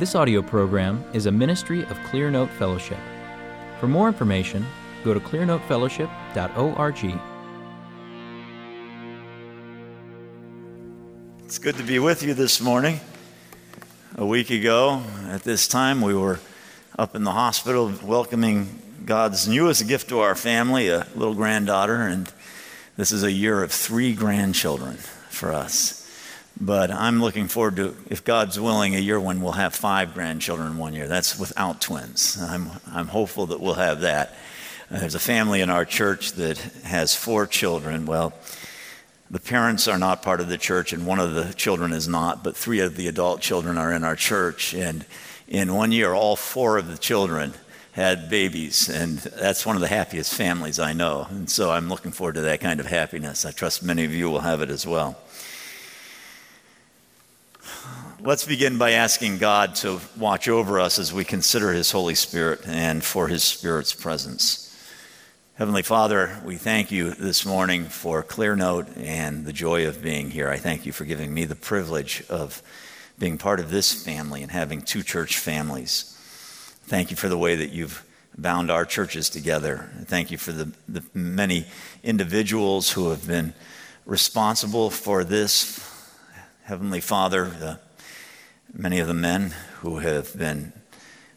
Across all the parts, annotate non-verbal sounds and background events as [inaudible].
This audio program is a ministry of Clearnote Fellowship. For more information, go to clearnotefellowship.org. It's good to be with you this morning. A week ago, at this time, we were up in the hospital welcoming God's newest gift to our family, a little granddaughter, and this is a year of three grandchildren for us. But I'm looking forward to, if God's willing, a year when we'll have five grandchildren one year. That's without twins. I'm, I'm hopeful that we'll have that. Uh, there's a family in our church that has four children. Well, the parents are not part of the church, and one of the children is not, but three of the adult children are in our church. And in one year, all four of the children had babies, and that's one of the happiest families I know. And so I'm looking forward to that kind of happiness. I trust many of you will have it as well. Let's begin by asking God to watch over us as we consider His Holy Spirit and for His Spirit's presence. Heavenly Father, we thank you this morning for Clearnote and the joy of being here. I thank you for giving me the privilege of being part of this family and having two church families. Thank you for the way that you've bound our churches together. Thank you for the, the many individuals who have been responsible for this. Heavenly Father, the many of the men who have been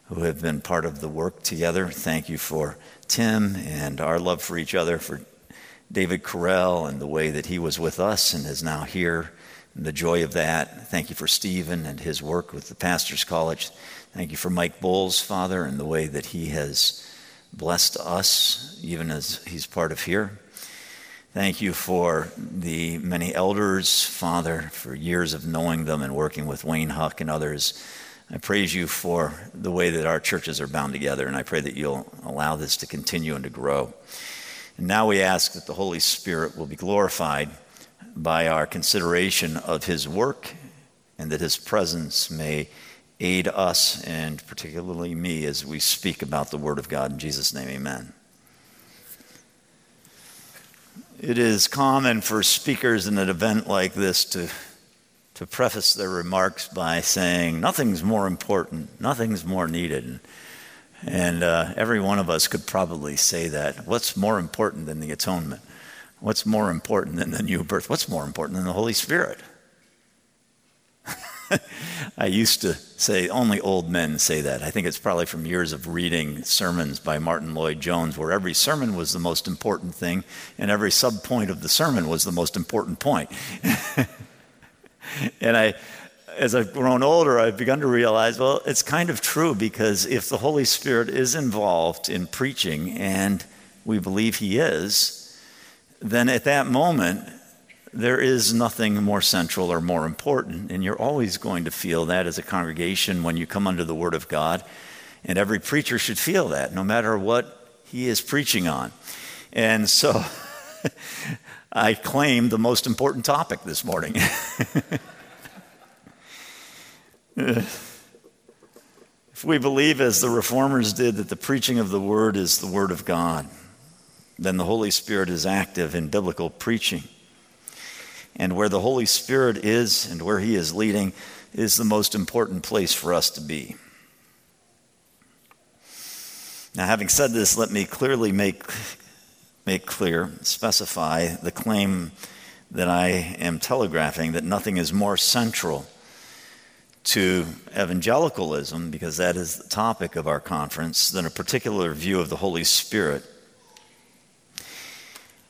who have been part of the work together. Thank you for Tim and our love for each other, for David Carell and the way that he was with us and is now here, and the joy of that. Thank you for Stephen and his work with the Pastor's College. Thank you for Mike Bowles, Father, and the way that he has blessed us, even as he's part of here. Thank you for the many elders, Father, for years of knowing them and working with Wayne Huck and others. I praise you for the way that our churches are bound together, and I pray that you'll allow this to continue and to grow. And now we ask that the Holy Spirit will be glorified by our consideration of his work and that his presence may aid us and particularly me as we speak about the Word of God. In Jesus' name, amen. It is common for speakers in an event like this to, to preface their remarks by saying, Nothing's more important, nothing's more needed. And uh, every one of us could probably say that. What's more important than the atonement? What's more important than the new birth? What's more important than the Holy Spirit? [laughs] [laughs] I used to say only old men say that. I think it's probably from years of reading sermons by Martyn Lloyd-Jones, where every sermon was the most important thing, and every subpoint of the sermon was the most important point. [laughs] and I, as I've grown older, I've begun to realize, well, it's kind of true because if the Holy Spirit is involved in preaching, and we believe He is, then at that moment, there is nothing more central or more important. And you're always going to feel that as a congregation when you come under the Word of God. And every preacher should feel that, no matter what he is preaching on. And so [laughs] I claim the most important topic this morning. [laughs] if we believe, as the reformers did, that the preaching of the Word is the Word of God, then the Holy Spirit is active in biblical preaching. And where the Holy Spirit is and where He is leading is the most important place for us to be. Now, having said this, let me clearly make, make clear, specify the claim that I am telegraphing that nothing is more central to evangelicalism, because that is the topic of our conference, than a particular view of the Holy Spirit.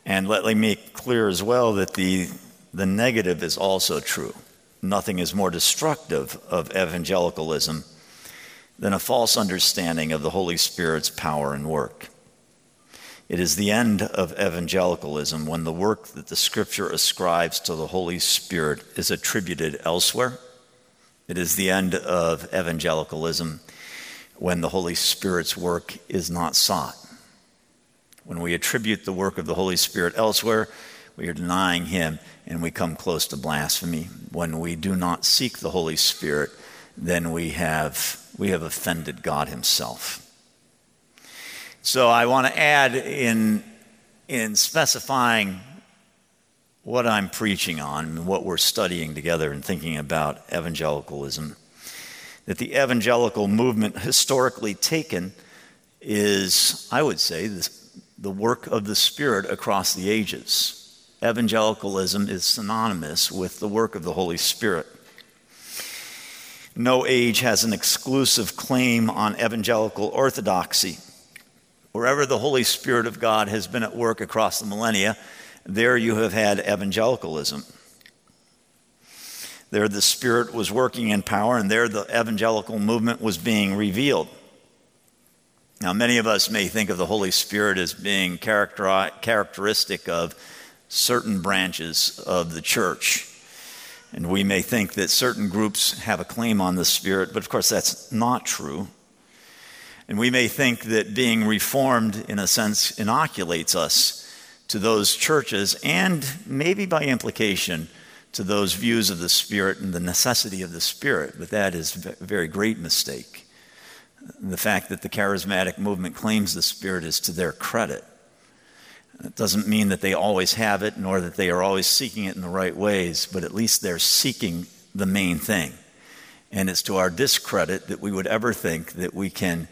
And let me make clear as well that the the negative is also true. Nothing is more destructive of evangelicalism than a false understanding of the Holy Spirit's power and work. It is the end of evangelicalism when the work that the Scripture ascribes to the Holy Spirit is attributed elsewhere. It is the end of evangelicalism when the Holy Spirit's work is not sought. When we attribute the work of the Holy Spirit elsewhere, we are denying Him and we come close to blasphemy. When we do not seek the Holy Spirit, then we have, we have offended God Himself. So I want to add in, in specifying what I'm preaching on and what we're studying together and thinking about evangelicalism that the evangelical movement, historically taken, is, I would say, the work of the Spirit across the ages. Evangelicalism is synonymous with the work of the Holy Spirit. No age has an exclusive claim on evangelical orthodoxy. Wherever the Holy Spirit of God has been at work across the millennia, there you have had evangelicalism. There the Spirit was working in power, and there the evangelical movement was being revealed. Now, many of us may think of the Holy Spirit as being characteristic of certain branches of the church. And we may think that certain groups have a claim on the Spirit, but of course that's not true. And we may think that being reformed, in a sense, inoculates us to those churches and maybe by implication to those views of the Spirit and the necessity of the Spirit. But that is a very great mistake. The fact that the charismatic movement claims the Spirit is to their credit. It doesn't mean that they always have it, nor that they are always seeking it in the right ways, but at least they're seeking the main thing. And it's to our discredit that we would ever think that we can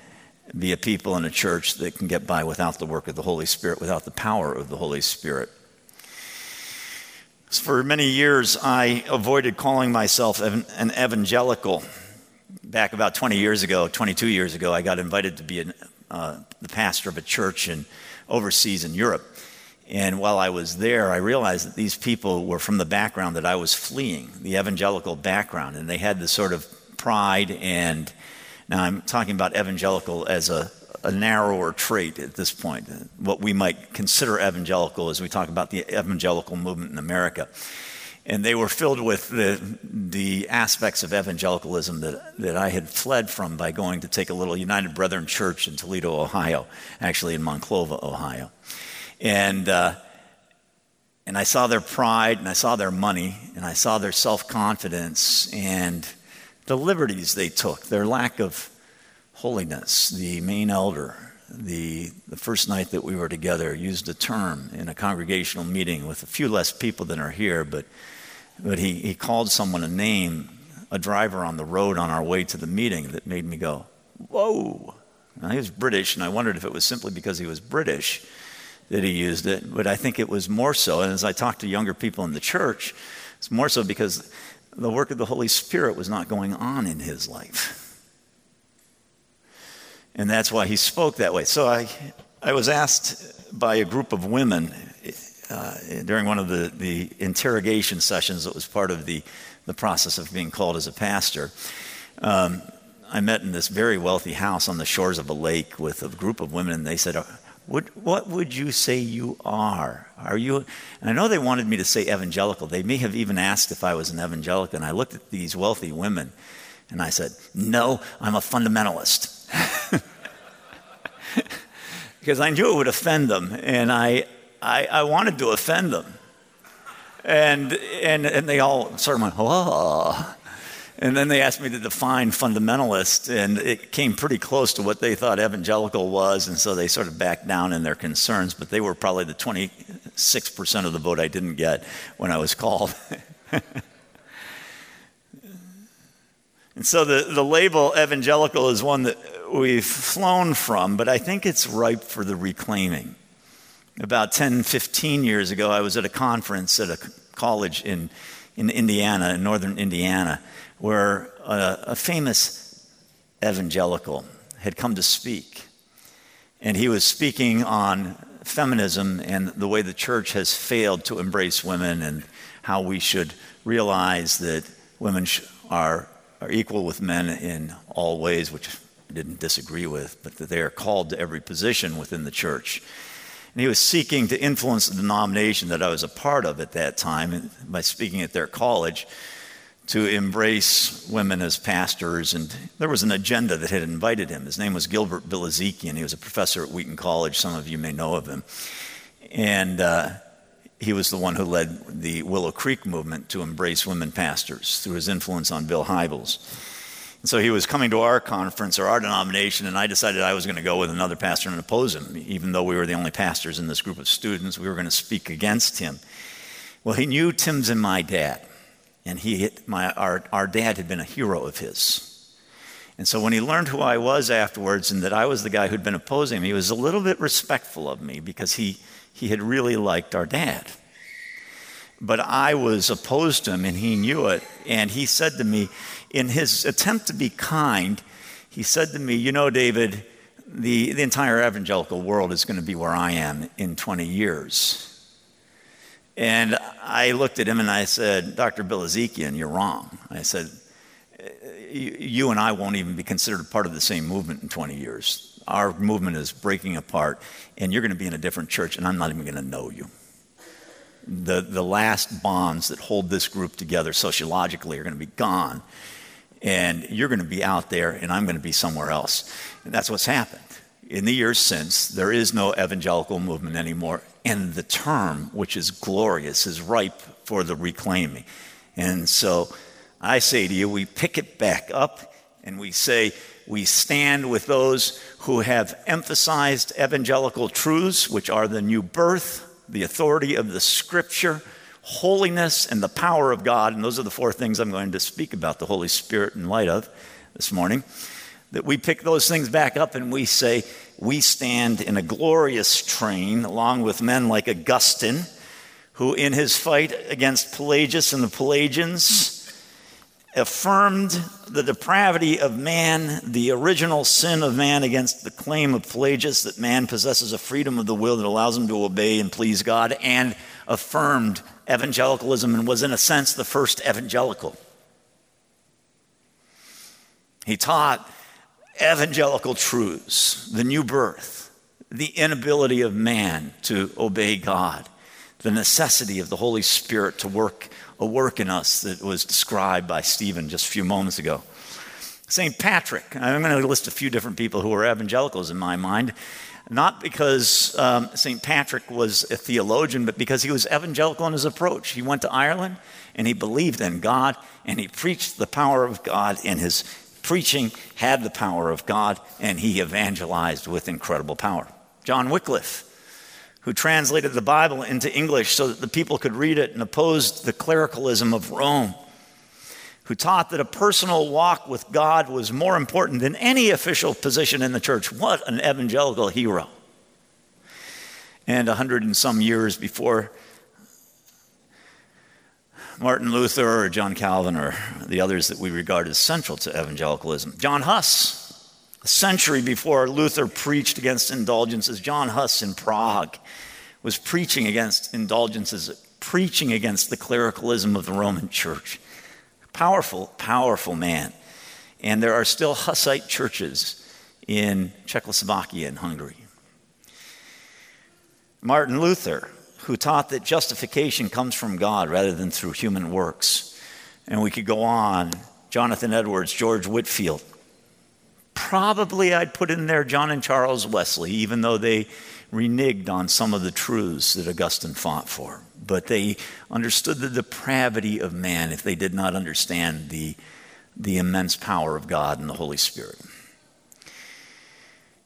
be a people in a church that can get by without the work of the Holy Spirit, without the power of the Holy Spirit. For many years, I avoided calling myself an evangelical. Back about 20 years ago, 22 years ago, I got invited to be an, uh, the pastor of a church in, overseas in Europe. And while I was there, I realized that these people were from the background that I was fleeing, the evangelical background, and they had this sort of pride and now I'm talking about evangelical as a, a narrower trait at this point, what we might consider evangelical as we talk about the evangelical movement in America. And they were filled with the, the aspects of evangelicalism that, that I had fled from by going to take a little United Brethren church in Toledo, Ohio, actually in Monclova, Ohio. And, uh, and I saw their pride, and I saw their money, and I saw their self confidence, and the liberties they took, their lack of holiness. The main elder, the, the first night that we were together, used a term in a congregational meeting with a few less people than are here, but, but he, he called someone a name, a driver on the road on our way to the meeting, that made me go, Whoa. Now, he was British, and I wondered if it was simply because he was British that he used it, but I think it was more so. And as I talked to younger people in the church, it's more so because the work of the Holy Spirit was not going on in his life. And that's why he spoke that way. So I, I was asked by a group of women uh, during one of the, the interrogation sessions that was part of the, the process of being called as a pastor. Um, I met in this very wealthy house on the shores of a lake with a group of women, and they said, what, what would you say you are? Are you? And I know they wanted me to say evangelical. They may have even asked if I was an evangelical. And I looked at these wealthy women and I said, No, I'm a fundamentalist. [laughs] because I knew it would offend them. And I, I, I wanted to offend them. And, and, and they all sort of went, Oh. And then they asked me to define fundamentalist, and it came pretty close to what they thought evangelical was, and so they sort of backed down in their concerns, but they were probably the 26% of the vote I didn't get when I was called. [laughs] and so the, the label evangelical is one that we've flown from, but I think it's ripe for the reclaiming. About 10, 15 years ago, I was at a conference at a college in, in Indiana, in northern Indiana where a, a famous evangelical had come to speak. And he was speaking on feminism and the way the church has failed to embrace women and how we should realize that women are, are equal with men in all ways, which I didn't disagree with, but that they are called to every position within the church. And he was seeking to influence the denomination that I was a part of at that time by speaking at their college to embrace women as pastors, and there was an agenda that had invited him. His name was Gilbert Bilezikian. He was a professor at Wheaton College. Some of you may know of him. And uh, he was the one who led the Willow Creek movement to embrace women pastors through his influence on Bill Hybels. And so he was coming to our conference or our denomination, and I decided I was going to go with another pastor and oppose him. Even though we were the only pastors in this group of students, we were going to speak against him. Well, he knew Tim's and my dad. And he, my, our, our dad had been a hero of his. And so when he learned who I was afterwards and that I was the guy who'd been opposing him, he was a little bit respectful of me because he, he had really liked our dad. But I was opposed to him and he knew it. And he said to me, in his attempt to be kind, he said to me, You know, David, the, the entire evangelical world is going to be where I am in 20 years. And I looked at him and I said, Dr. Bilezikian, you're wrong. I said, You and I won't even be considered part of the same movement in 20 years. Our movement is breaking apart, and you're going to be in a different church, and I'm not even going to know you. The, the last bonds that hold this group together sociologically are going to be gone, and you're going to be out there, and I'm going to be somewhere else. And that's what's happened. In the years since, there is no evangelical movement anymore, and the term, which is glorious, is ripe for the reclaiming. And so I say to you, we pick it back up and we say, we stand with those who have emphasized evangelical truths, which are the new birth, the authority of the scripture, holiness, and the power of God. And those are the four things I'm going to speak about the Holy Spirit in light of this morning. That we pick those things back up and we say, we stand in a glorious train along with men like Augustine, who, in his fight against Pelagius and the Pelagians, affirmed the depravity of man, the original sin of man against the claim of Pelagius that man possesses a freedom of the will that allows him to obey and please God, and affirmed evangelicalism and was, in a sense, the first evangelical. He taught evangelical truths, the new birth, the inability of man to obey God, the necessity of the Holy Spirit to work a work in us that was described by Stephen just a few moments ago. St. Patrick, I'm going to list a few different people who are evangelicals in my mind, not because um, St. Patrick was a theologian, but because he was evangelical in his approach. He went to Ireland and he believed in God and he preached the power of God in his preaching had the power of God, and he evangelized with incredible power. John Wycliffe, who translated the Bible into English so that the people could read it and opposed the clericalism of Rome, who taught that a personal walk with God was more important than any official position in the church. What an evangelical hero. And a hundred and some years before Martin Luther or John Calvin or the others that we regard as central to evangelicalism. John Huss, a century before Luther preached against indulgences, John Huss in Prague was preaching against indulgences, preaching against the clericalism of the Roman church. Powerful, powerful man. And there are still Hussite churches in Czechoslovakia and Hungary. Martin Luther, who taught that justification comes from God rather than through human works. And we could go on. Jonathan Edwards, George Whitefield. Probably I'd put in there John and Charles Wesley, even though they reneged on some of the truths that Augustine fought for. But they understood the depravity of man if they did not understand the, the immense power of God and the Holy Spirit.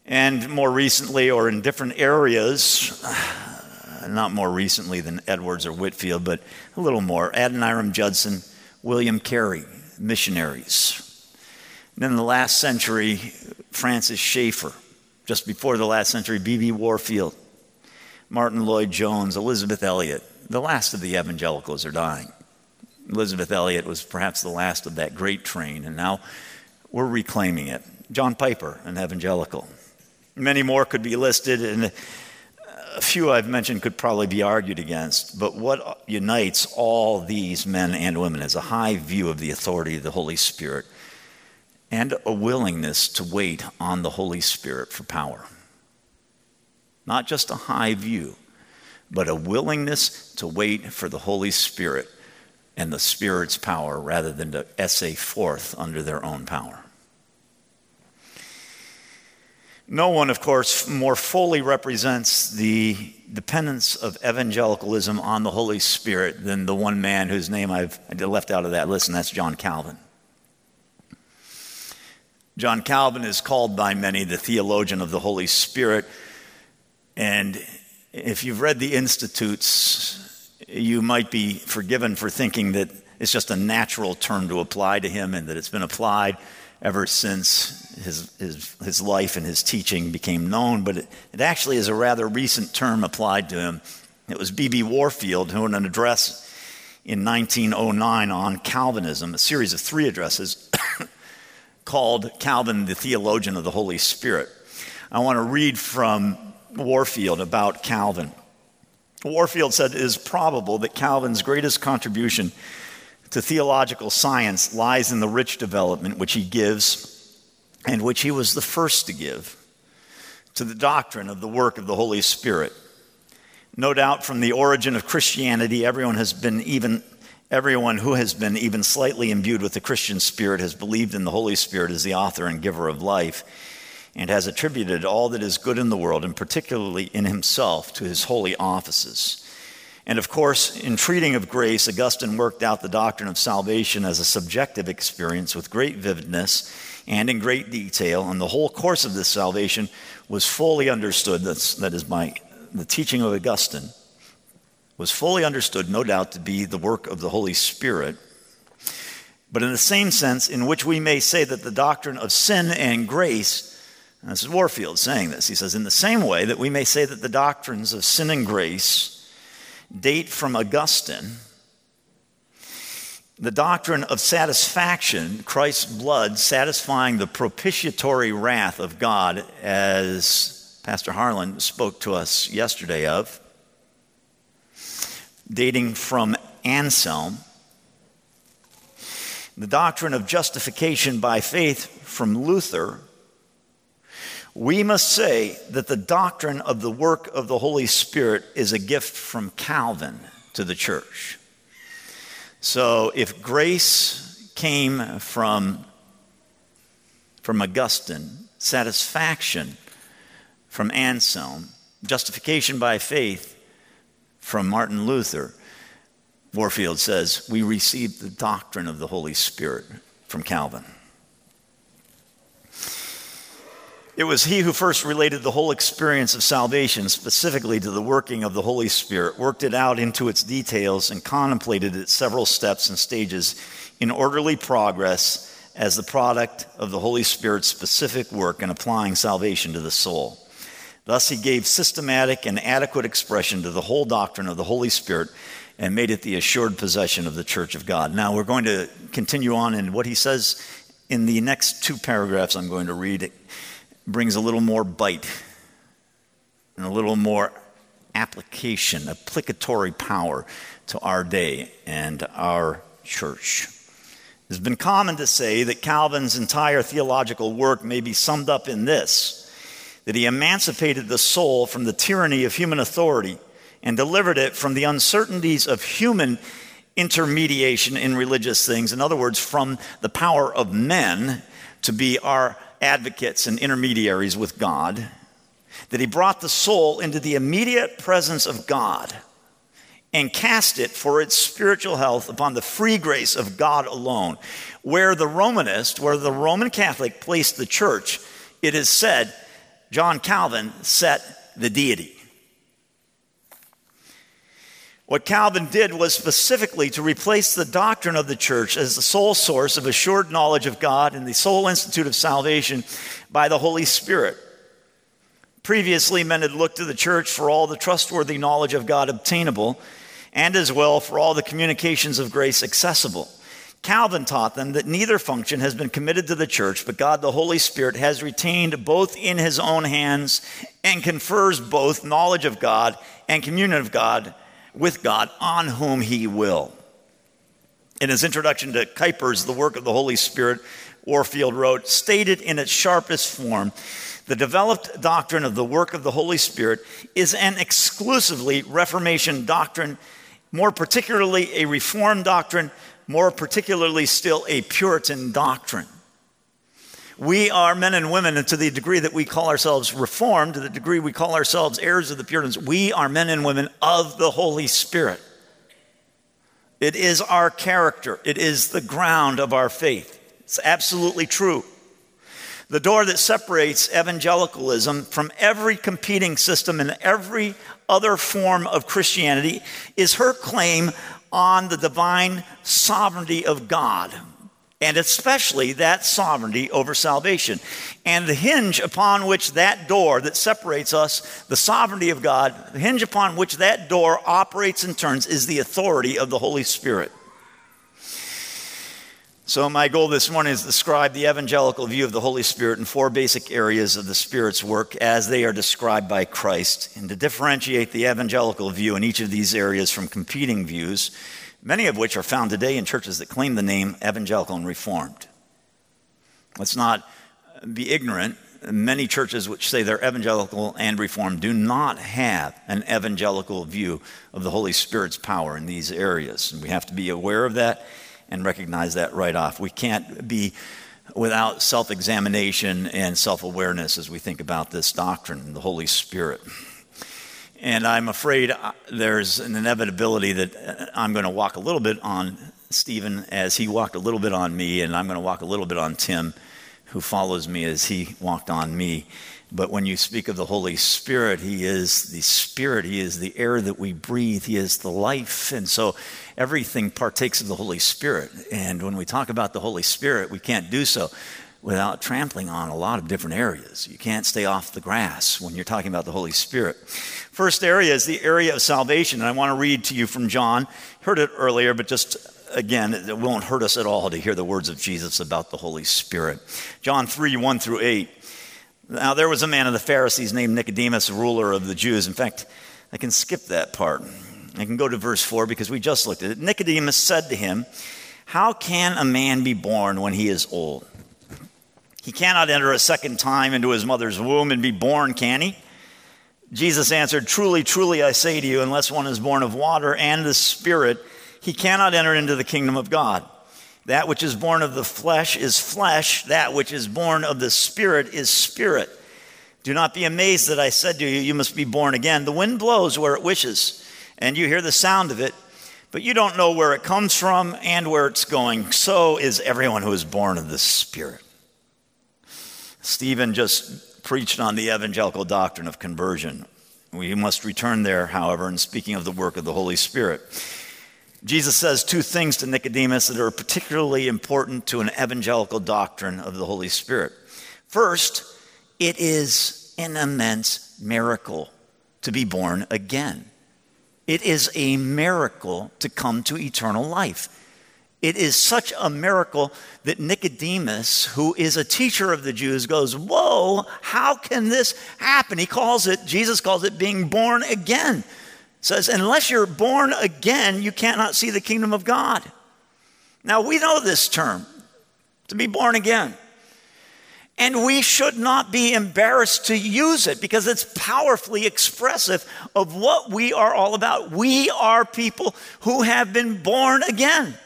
And more recently, or in different areas, Uh, not more recently than Edwards or Whitefield, but a little more. Adoniram Judson, William Carey, missionaries. And then in the last century, Francis Schaeffer. Just before the last century, B.B. Warfield, Martyn Lloyd-Jones, Elisabeth Elliot. The last of the evangelicals are dying. Elisabeth Elliot was perhaps the last of that great train, and now we're reclaiming it. John Piper, an evangelical. Many more could be listed, and a few I've mentioned could probably be argued against, but what unites all these men and women is a high view of the authority of the Holy Spirit and a willingness to wait on the Holy Spirit for power. Not just a high view, but a willingness to wait for the Holy Spirit and the Spirit's power rather than to essay forth under their own power. No one, of course, more fully represents the dependence of evangelicalism on the Holy Spirit than the one man whose name I've left out of that list, and that's John Calvin. John Calvin is called by many the theologian of the Holy Spirit. And if you've read the Institutes, you might be forgiven for thinking that it's just a natural term to apply to him and that it's been applied ever since his, his, his life and his teaching became known, but it, it actually is a rather recent term applied to him. It was B.B. Warfield who, in an address in 1909 on Calvinism, a series of three addresses [coughs] called Calvin the Theologian of the Holy Spirit. I want to read from Warfield about Calvin. Warfield said it is probable that Calvin's greatest contribution to theological science lies in the rich development which he gives and which he was the first to give to the doctrine of the work of the Holy Spirit. No doubt from the origin of Christianity, everyone has been even everyone who has been even slightly imbued with the Christian spirit has believed in the Holy Spirit as the author and giver of life and has attributed all that is good in the world, and particularly in himself, to his holy offices. And of course, in treating of grace, Augustine worked out the doctrine of salvation as a subjective experience with great vividness and in great detail, and the whole course of this salvation was fully understood. That's, that is, the teaching of Augustine, was fully understood, no doubt, to be the work of the Holy Spirit. But in the same sense in which we may say that the doctrine of sin and grace and this is Warfield saying this. He says, in the same way that we may say that the doctrines of sin and grace date from Augustine, the doctrine of satisfaction, Christ's blood satisfying the propitiatory wrath of God, as Pastor Harlan spoke to us yesterday of, dating from Anselm, the doctrine of justification by faith from Luther, we must say that the doctrine of the work of the Holy Spirit is a gift from Calvin to the church. So if grace came from, from Augustine, satisfaction from Anselm, justification by faith from Martin Luther, Warfield says, we received the doctrine of the Holy Spirit from Calvin. It was he who first related the whole experience of salvation specifically to the working of the Holy Spirit, worked it out into its details, and contemplated its several steps and stages in orderly progress as the product of the Holy Spirit's specific work in applying salvation to the soul. Thus, he gave systematic and adequate expression to the whole doctrine of the Holy Spirit and made it the assured possession of the church of God. Now, we're going to continue on in what he says in the next two paragraphs I'm going to read brings a little more bite and a little more application, applicatory power to our day and our church. It's been common to say that Calvin's entire theological work may be summed up in this that he emancipated the soul from the tyranny of human authority and delivered it from the uncertainties of human intermediation in religious things. In other words, from the power of men to be our advocates and intermediaries with God, that he brought the soul into the immediate presence of God and cast it for its spiritual health upon the free grace of God alone. Where the Romanist, where the Roman Catholic placed the church, it is said John Calvin set the deity. What Calvin did was specifically to replace the doctrine of the church as the sole source of assured knowledge of God and the sole institute of salvation by the Holy Spirit. Previously, men had looked to the church for all the trustworthy knowledge of God obtainable, and as well for all the communications of grace accessible. Calvin taught them that neither function has been committed to the church, but God the Holy Spirit has retained both in his own hands and confers both knowledge of God and communion of God with God on whom he will. In his introduction to Kuyper's The Work of the Holy Spirit, Warfield wrote, stated in its sharpest form, the developed doctrine of the work of the Holy Spirit is an exclusively Reformation doctrine, more particularly a Reformed doctrine, more particularly still a Puritan doctrine. We are men and women, and to the degree that we call ourselves reformed, to the degree we call ourselves heirs of the Puritans, we are men and women of the Holy Spirit. It is our character, it is the ground of our faith. It's absolutely true. The door that separates evangelicalism from every competing system and every other form of Christianity is her claim on the divine sovereignty of God and especially that sovereignty over salvation. And the hinge upon which that door that separates us, the sovereignty of God, the hinge upon which that door operates and turns is the authority of the Holy Spirit. So, my goal this morning is to describe the evangelical view of the Holy Spirit in four basic areas of the Spirit's work as they are described by Christ, and to differentiate the evangelical view in each of these areas from competing views many of which are found today in churches that claim the name evangelical and reformed. Let's not be ignorant. Many churches which say they're evangelical and reformed do not have an evangelical view of the Holy Spirit's power in these areas. And we have to be aware of that and recognize that right off. We can't be without self examination and self awareness as we think about this doctrine, the Holy Spirit. And I'm afraid uh, there's an inevitability that uh, I'm going to walk a little bit on Stephen as he walked a little bit on me, and I'm going to walk a little bit on Tim, who follows me as he walked on me. But when you speak of the Holy Spirit, He is the Spirit, He is the air that we breathe, He is the life. And so everything partakes of the Holy Spirit. And when we talk about the Holy Spirit, we can't do so without trampling on a lot of different areas. You can't stay off the grass when you're talking about the Holy Spirit. First area is the area of salvation. And I want to read to you from John. Heard it earlier, but just again, it won't hurt us at all to hear the words of Jesus about the Holy Spirit. John 3 1 through 8. Now, there was a man of the Pharisees named Nicodemus, ruler of the Jews. In fact, I can skip that part. I can go to verse 4 because we just looked at it. Nicodemus said to him, How can a man be born when he is old? He cannot enter a second time into his mother's womb and be born, can he? Jesus answered, Truly, truly, I say to you, unless one is born of water and the Spirit, he cannot enter into the kingdom of God. That which is born of the flesh is flesh, that which is born of the Spirit is spirit. Do not be amazed that I said to you, You must be born again. The wind blows where it wishes, and you hear the sound of it, but you don't know where it comes from and where it's going. So is everyone who is born of the Spirit. Stephen just preached on the evangelical doctrine of conversion. We must return there, however, in speaking of the work of the Holy Spirit. Jesus says two things to Nicodemus that are particularly important to an evangelical doctrine of the Holy Spirit. First, it is an immense miracle to be born again. It is a miracle to come to eternal life. It is such a miracle that Nicodemus, who is a teacher of the Jews, goes, Whoa, how can this happen? He calls it, Jesus calls it being born again. Says, unless you're born again, you cannot see the kingdom of God. Now, we know this term, to be born again. And we should not be embarrassed to use it because it's powerfully expressive of what we are all about. We are people who have been born again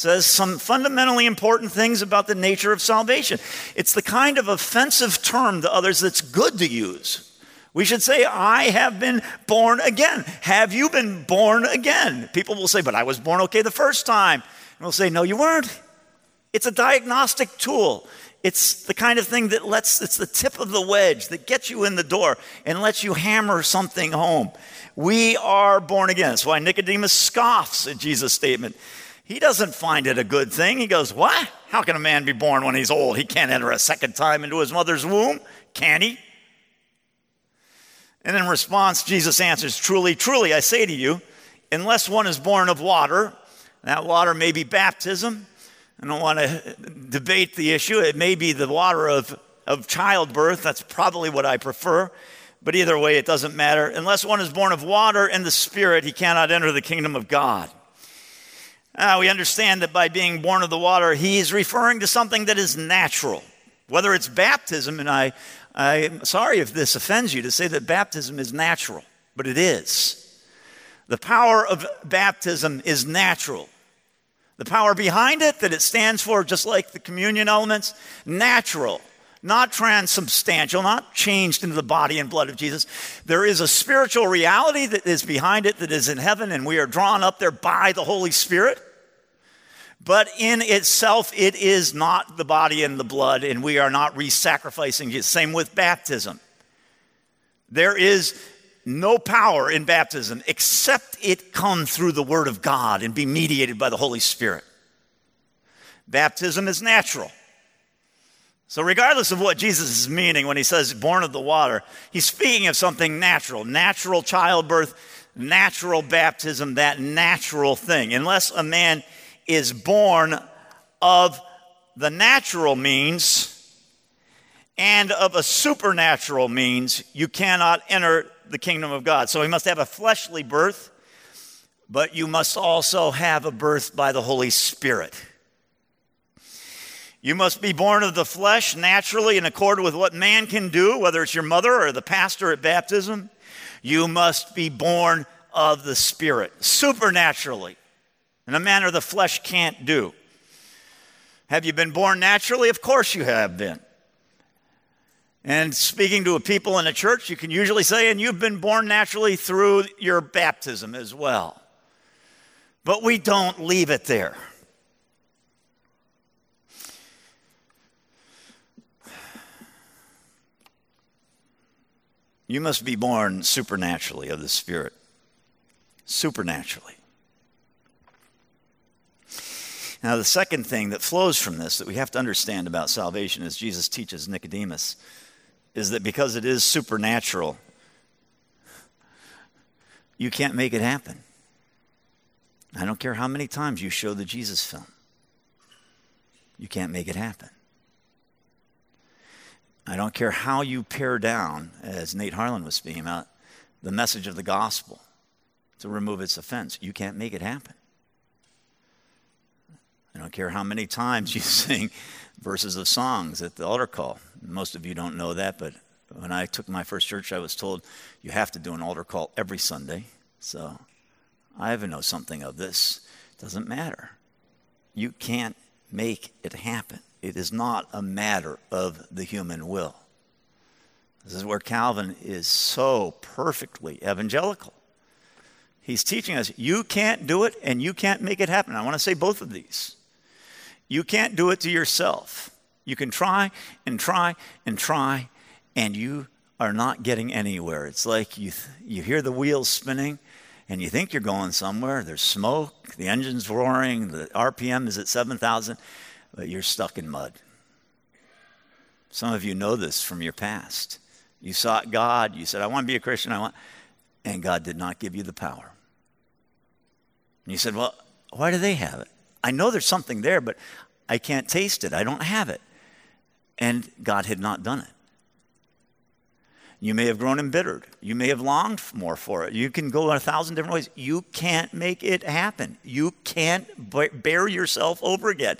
says some fundamentally important things about the nature of salvation. It's the kind of offensive term to others that's good to use. We should say, I have been born again. Have you been born again? People will say, but I was born okay the first time. And we'll say, no, you weren't. It's a diagnostic tool. It's the kind of thing that lets, it's the tip of the wedge that gets you in the door and lets you hammer something home. We are born again. That's why Nicodemus scoffs at Jesus' statement. He doesn't find it a good thing. He goes, What? How can a man be born when he's old? He can't enter a second time into his mother's womb, can he? And in response, Jesus answers, Truly, truly, I say to you, unless one is born of water, that water may be baptism. I don't want to debate the issue. It may be the water of, of childbirth. That's probably what I prefer. But either way, it doesn't matter. Unless one is born of water and the Spirit, he cannot enter the kingdom of God. Uh, we understand that by being born of the water, he's referring to something that is natural, whether it's baptism. And I, I'm sorry if this offends you to say that baptism is natural, but it is. The power of baptism is natural. The power behind it, that it stands for, just like the communion elements, natural, not transubstantial, not changed into the body and blood of Jesus. There is a spiritual reality that is behind it that is in heaven, and we are drawn up there by the Holy Spirit. But in itself, it is not the body and the blood, and we are not re sacrificing it. Same with baptism. There is no power in baptism except it come through the Word of God and be mediated by the Holy Spirit. Baptism is natural. So, regardless of what Jesus is meaning when he says born of the water, he's speaking of something natural natural childbirth, natural baptism, that natural thing. Unless a man is born of the natural means and of a supernatural means, you cannot enter the kingdom of God. So, he must have a fleshly birth, but you must also have a birth by the Holy Spirit. You must be born of the flesh naturally in accord with what man can do, whether it's your mother or the pastor at baptism. You must be born of the Spirit, supernaturally, in a manner the flesh can't do. Have you been born naturally? Of course you have been. And speaking to a people in a church, you can usually say, and you've been born naturally through your baptism as well. But we don't leave it there. You must be born supernaturally of the Spirit. Supernaturally. Now, the second thing that flows from this that we have to understand about salvation, as Jesus teaches Nicodemus, is that because it is supernatural, you can't make it happen. I don't care how many times you show the Jesus film, you can't make it happen. I don't care how you pare down, as Nate Harlan was speaking about, the message of the gospel to remove its offense. You can't make it happen. I don't care how many times you [laughs] sing verses of songs at the altar call. Most of you don't know that, but when I took my first church, I was told you have to do an altar call every Sunday. So I even know something of this. It doesn't matter. You can't make it happen. It is not a matter of the human will. This is where Calvin is so perfectly evangelical. He's teaching us you can't do it and you can't make it happen. I want to say both of these. You can't do it to yourself. You can try and try and try, and you are not getting anywhere. It's like you, you hear the wheels spinning and you think you're going somewhere. There's smoke, the engine's roaring, the RPM is at 7,000 but you're stuck in mud. Some of you know this from your past. You sought God, you said, I want to be a Christian, I want, and God did not give you the power. And you said, Well, why do they have it? I know there's something there, but I can't taste it. I don't have it. And God had not done it. You may have grown embittered. You may have longed more for it. You can go a thousand different ways. You can't make it happen. You can't bear yourself over again.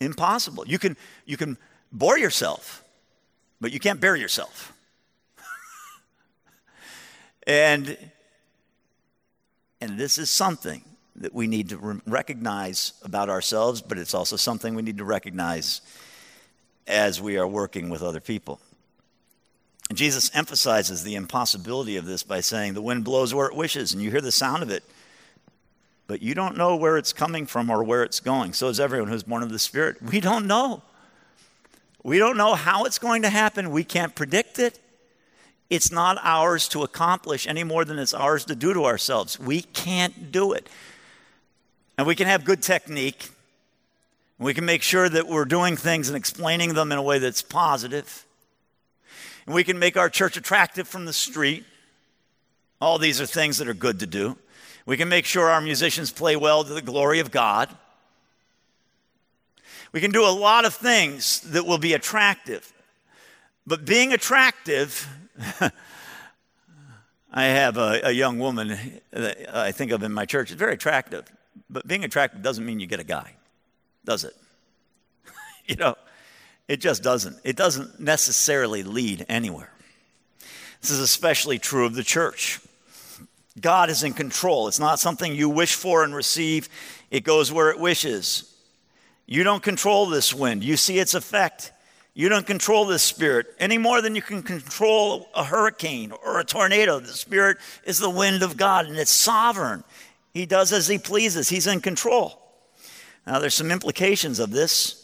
Impossible. You can, you can bore yourself, but you can't bear yourself. [laughs] and, and this is something that we need to re- recognize about ourselves, but it's also something we need to recognize as we are working with other people. And Jesus emphasizes the impossibility of this by saying, The wind blows where it wishes, and you hear the sound of it, but you don't know where it's coming from or where it's going. So is everyone who's born of the Spirit. We don't know. We don't know how it's going to happen. We can't predict it. It's not ours to accomplish any more than it's ours to do to ourselves. We can't do it. And we can have good technique. We can make sure that we're doing things and explaining them in a way that's positive. And we can make our church attractive from the street. All these are things that are good to do. We can make sure our musicians play well to the glory of God. We can do a lot of things that will be attractive. But being attractive, [laughs] I have a, a, young woman that I think of in my church. It's very attractive. But being attractive doesn't mean you get a guy, does it? [laughs] you know, it just doesn't. It doesn't necessarily lead anywhere. This is especially true of the church. God is in control. It's not something you wish for and receive, it goes where it wishes. You don't control this wind, you see its effect. You don't control this spirit any more than you can control a hurricane or a tornado. The spirit is the wind of God and it's sovereign. He does as he pleases, he's in control. Now, there's some implications of this.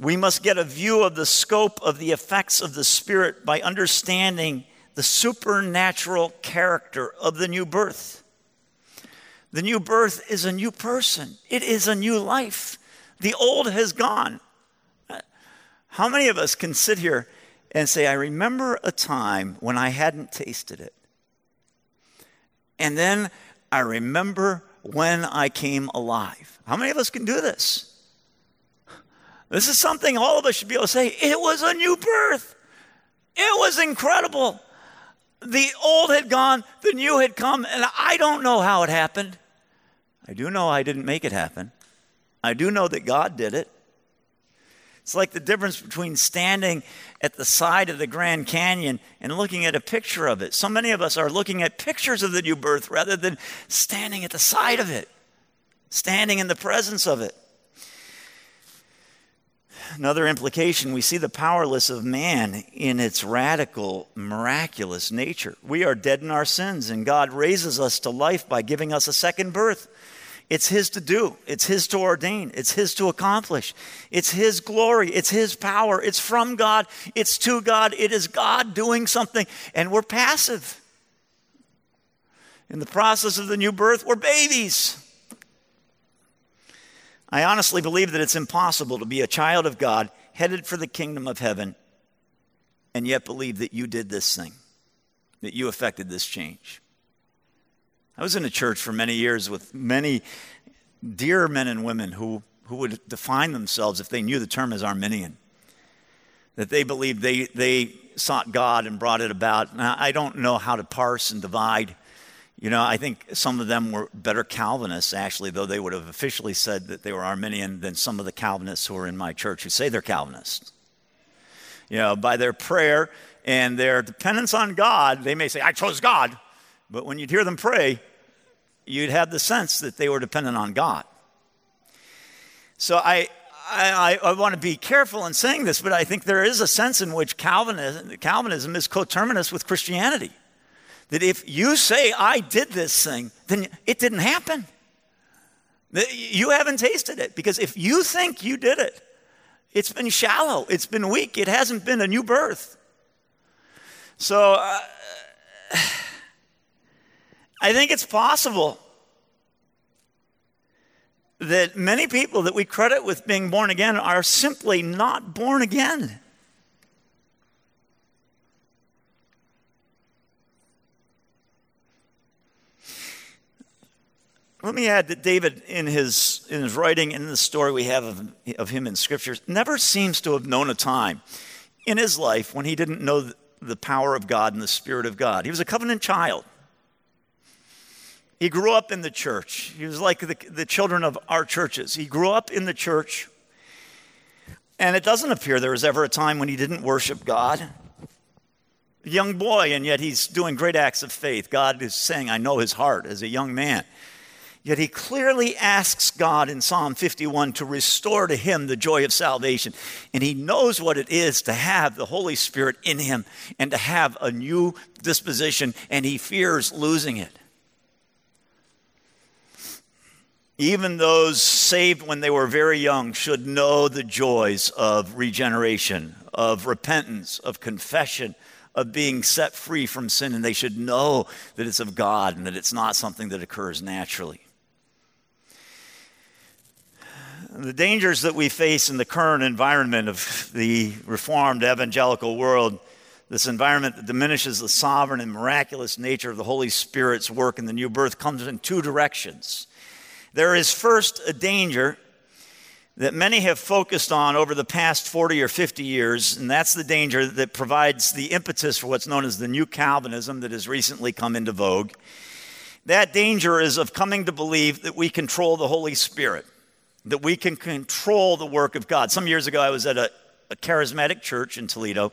We must get a view of the scope of the effects of the Spirit by understanding the supernatural character of the new birth. The new birth is a new person, it is a new life. The old has gone. How many of us can sit here and say, I remember a time when I hadn't tasted it? And then I remember when I came alive. How many of us can do this? This is something all of us should be able to say. It was a new birth. It was incredible. The old had gone, the new had come, and I don't know how it happened. I do know I didn't make it happen. I do know that God did it. It's like the difference between standing at the side of the Grand Canyon and looking at a picture of it. So many of us are looking at pictures of the new birth rather than standing at the side of it, standing in the presence of it. Another implication, we see the powerless of man in its radical, miraculous nature. We are dead in our sins, and God raises us to life by giving us a second birth. It's His to do, it's His to ordain, it's His to accomplish. It's His glory, it's His power, it's from God, it's to God, it is God doing something, and we're passive. In the process of the new birth, we're babies. I honestly believe that it's impossible to be a child of God headed for the kingdom of heaven and yet believe that you did this thing, that you affected this change. I was in a church for many years with many dear men and women who, who would define themselves, if they knew the term, as Arminian. That they believed they, they sought God and brought it about. Now, I don't know how to parse and divide you know, I think some of them were better Calvinists, actually, though they would have officially said that they were Arminian than some of the Calvinists who are in my church who say they're Calvinists. You know, by their prayer and their dependence on God, they may say, I chose God. But when you'd hear them pray, you'd have the sense that they were dependent on God. So I, I, I, want to be careful in saying this, but I think there is a sense in which Calvinism, Calvinism is coterminous with Christianity that if you say, I did this thing, then it didn't happen. You haven't tasted it because if you think you did it, it's been shallow, it's been weak, it hasn't been a new birth. So uh, I think it's possible that many people that we credit with being born again are simply not born again. Let me add that David, in his, in his writing, in the story we have of, of him in scriptures, never seems to have known a time in his life when he didn't know the power of God and the Spirit of God. He was a covenant child. He grew up in the church. He was like the, the children of our churches. He grew up in the church. And it doesn't appear there was ever a time when he didn't worship God. A young boy, and yet he's doing great acts of faith. God is saying, I know his heart as a young man. Yet he clearly asks God in Psalm 51 to restore to him the joy of salvation. And he knows what it is to have the Holy Spirit in him and to have a new disposition, and he fears losing it. Even those saved when they were very young should know the joys of regeneration, of repentance, of confession, of being set free from sin, and they should know that it's of God and that it's not something that occurs naturally. the dangers that we face in the current environment of the reformed evangelical world, this environment that diminishes the sovereign and miraculous nature of the Holy Spirit's work in the new birth, comes in two directions. There is first a danger that many have focused on over the past 40 or 50 years, and that's the danger that provides the impetus for what's known as the new Calvinism that has recently come into vogue. That danger is of coming to believe that we control the Holy Spirit that we can control the work of God. Some years ago, I was at a, a charismatic church in Toledo,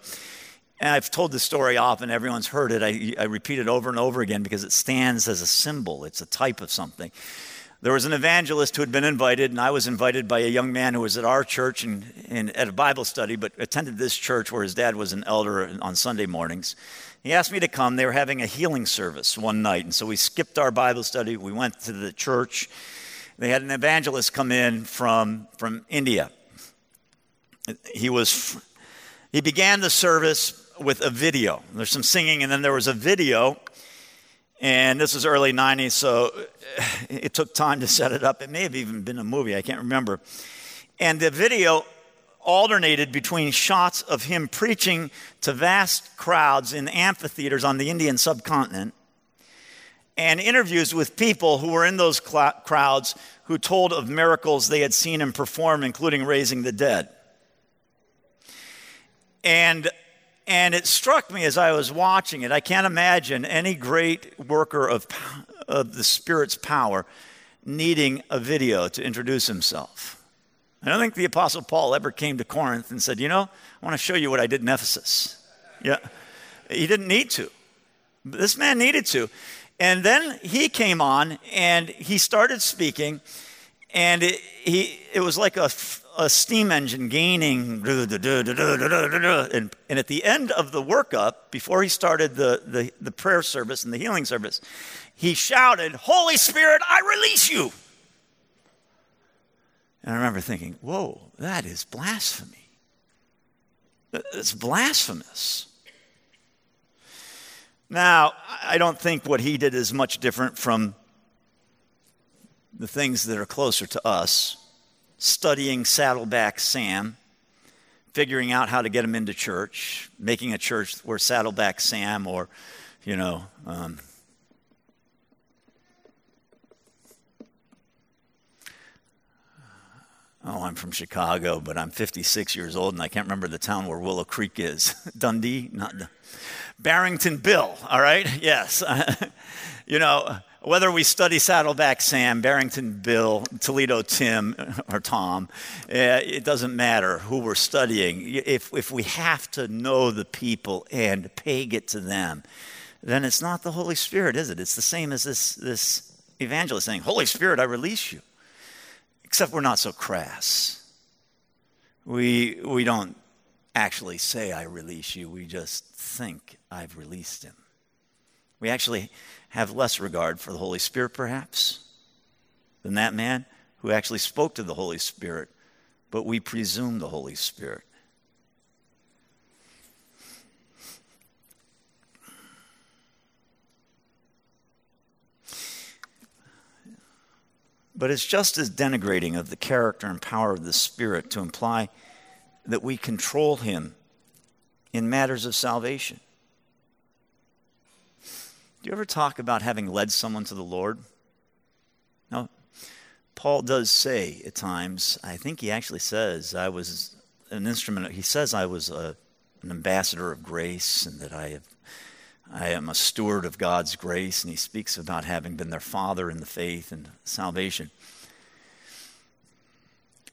and I've told this story often. Everyone's heard it. I, I repeat it over and over again because it stands as a symbol, it's a type of something. There was an evangelist who had been invited, and I was invited by a young man who was at our church and, and at a Bible study, but attended this church where his dad was an elder on Sunday mornings. He asked me to come. They were having a healing service one night, and so we skipped our Bible study. We went to the church they had an evangelist come in from, from India. He was he began the service with a video. There's some singing, and then there was a video. And this was early 90s, so [sighs] it took time to set it up. It may have even been a movie, I can't remember. And the video alternated between shots of him preaching to vast crowds in amphitheaters on the Indian subcontinent and interviews with people who were in those cl- crowds who told of miracles they had seen him perform, including raising the dead. And, and it struck me as I was watching it, I can't imagine any great worker of, of the Spirit's power needing a video to introduce himself. I don't think the Apostle Paul ever came to Corinth and said, You know, I want to show you what I did in Ephesus. Yeah. He didn't need to. This man needed to. And then he came on and he started speaking, and it, he, it was like a, a steam engine gaining. And, at the end of the workup, before he started the, the, the prayer service and the healing service, he shouted, Holy Spirit, I release you. And I remember thinking, whoa, that is blasphemy. It's blasphemous. Now, I don't think what he did is much different from the things that are closer to us studying Saddleback Sam, figuring out how to get him into church, making a church where Saddleback Sam or, you know, um, Oh, I'm from Chicago, but I'm 56 years old and I can't remember the town where Willow Creek is. [laughs] Dundee? Not Barrington Bill, all right? Yes. [laughs] you know, whether we study Saddleback Sam, Barrington Bill, Toledo Tim, [laughs] or Tom, eh, it doesn't matter who we're studying. If, if we have to know the people and peg it to them, then it's not the Holy Spirit, is it? It's the same as this, this evangelist saying, Holy Spirit, I release you. Except we're not so crass. We, we don't actually say, I release you. We just think, I've released him. We actually have less regard for the Holy Spirit, perhaps, than that man who actually spoke to the Holy Spirit, but we presume the Holy Spirit. But it's just as denigrating of the character and power of the Spirit to imply that we control Him in matters of salvation. Do you ever talk about having led someone to the Lord? No. Paul does say at times, I think he actually says, I was an instrument, he says I was a, an ambassador of grace and that I have I am a steward of God's grace, and he speaks about having been their father in the faith and salvation.